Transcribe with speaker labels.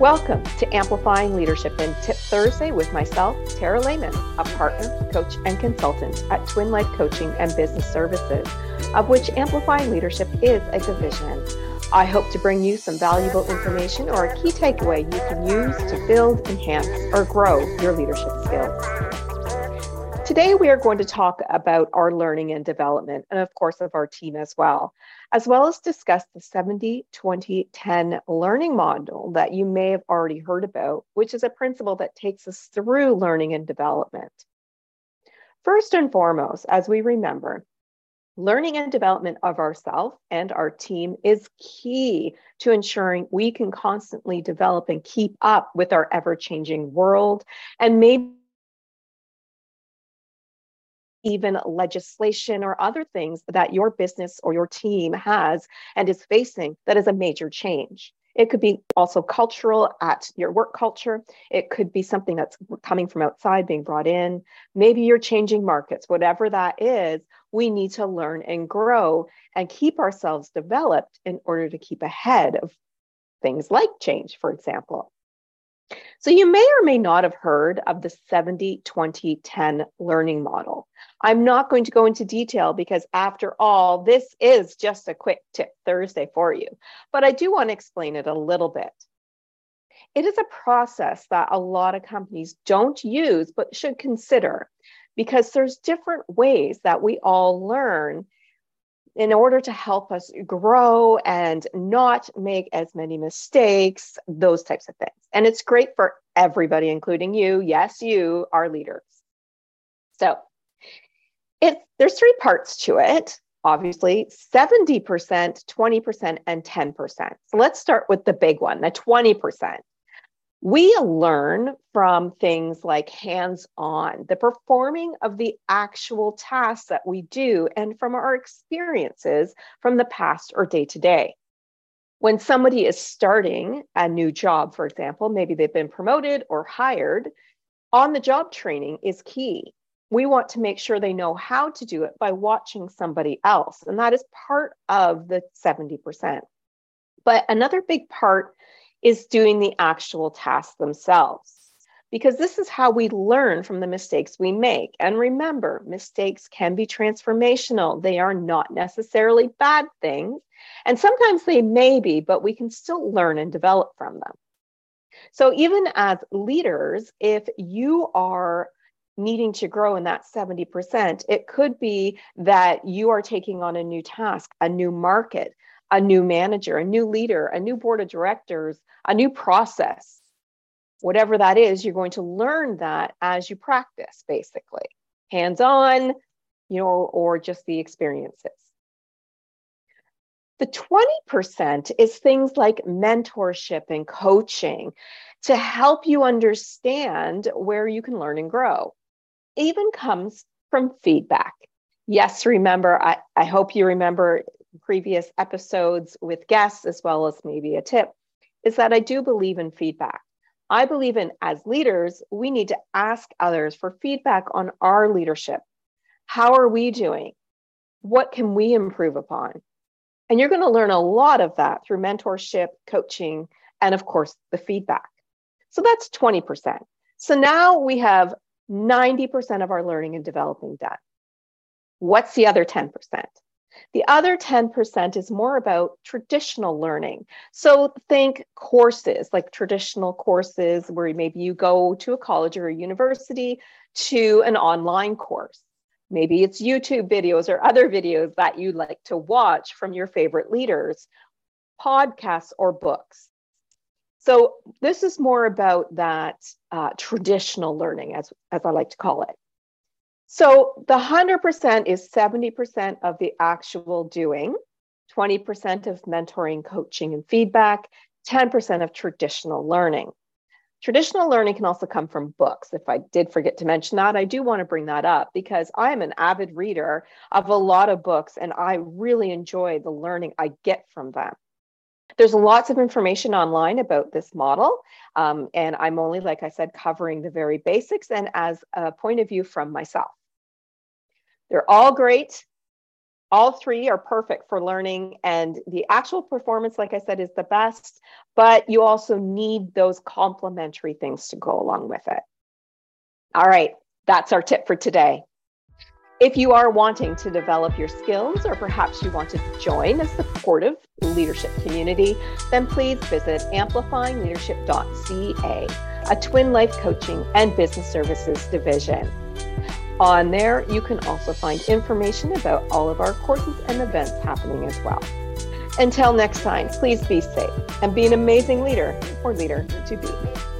Speaker 1: Welcome to Amplifying Leadership and Tip Thursday with myself, Tara Lehman, a partner, coach, and consultant at Twin Life Coaching and Business Services, of which Amplifying Leadership is a division. I hope to bring you some valuable information or a key takeaway you can use to build, enhance, or grow your leadership skills. Today, we are going to talk about our learning and development, and of course, of our team as well as well as discuss the 70 20 10 learning model that you may have already heard about, which is a principle that takes us through learning and development. First and foremost, as we remember, learning and development of ourselves and our team is key to ensuring we can constantly develop and keep up with our ever changing world and maybe even legislation or other things that your business or your team has and is facing that is a major change. It could be also cultural at your work culture. It could be something that's coming from outside being brought in. Maybe you're changing markets, whatever that is, we need to learn and grow and keep ourselves developed in order to keep ahead of things like change, for example. So you may or may not have heard of the 70 20 10 learning model. I'm not going to go into detail because, after all, this is just a quick tip Thursday for you, but I do want to explain it a little bit. It is a process that a lot of companies don't use but should consider because there's different ways that we all learn in order to help us grow and not make as many mistakes, those types of things. And it's great for everybody, including you. Yes, you are leaders. So it, there's three parts to it. Obviously, 70%, 20%, and 10%. So let's start with the big one, the 20%. We learn from things like hands on, the performing of the actual tasks that we do, and from our experiences from the past or day to day. When somebody is starting a new job, for example, maybe they've been promoted or hired, on the job training is key. We want to make sure they know how to do it by watching somebody else. And that is part of the 70%. But another big part is doing the actual tasks themselves. Because this is how we learn from the mistakes we make. And remember, mistakes can be transformational. They are not necessarily bad things. And sometimes they may be, but we can still learn and develop from them. So, even as leaders, if you are needing to grow in that 70%, it could be that you are taking on a new task, a new market, a new manager, a new leader, a new board of directors, a new process. Whatever that is, you're going to learn that as you practice, basically, hands on, you know, or just the experiences. The 20% is things like mentorship and coaching to help you understand where you can learn and grow. Even comes from feedback. Yes, remember, I, I hope you remember previous episodes with guests, as well as maybe a tip, is that I do believe in feedback. I believe in, as leaders, we need to ask others for feedback on our leadership. How are we doing? What can we improve upon? And you're going to learn a lot of that through mentorship, coaching, and of course, the feedback. So that's 20%. So now we have 90% of our learning and developing done. What's the other 10%? The other 10% is more about traditional learning. So think courses, like traditional courses where maybe you go to a college or a university to an online course. Maybe it's YouTube videos or other videos that you like to watch from your favorite leaders, podcasts or books. So this is more about that uh, traditional learning, as, as I like to call it. So the 100% is 70% of the actual doing, 20% of mentoring, coaching, and feedback, 10% of traditional learning. Traditional learning can also come from books. If I did forget to mention that, I do want to bring that up because I am an avid reader of a lot of books and I really enjoy the learning I get from them. There's lots of information online about this model, um, and I'm only, like I said, covering the very basics and as a point of view from myself. They're all great. all three are perfect for learning and the actual performance like i said is the best but you also need those complementary things to go along with it. All right that's our tip for today. If you are wanting to develop your skills or perhaps you want to join a supportive leadership community then please visit amplifyingleadership.ca a twin life coaching and business services division on there, you can also find information about all of our courses and events happening as well. Until next time, please be safe and be an amazing leader or leader to be.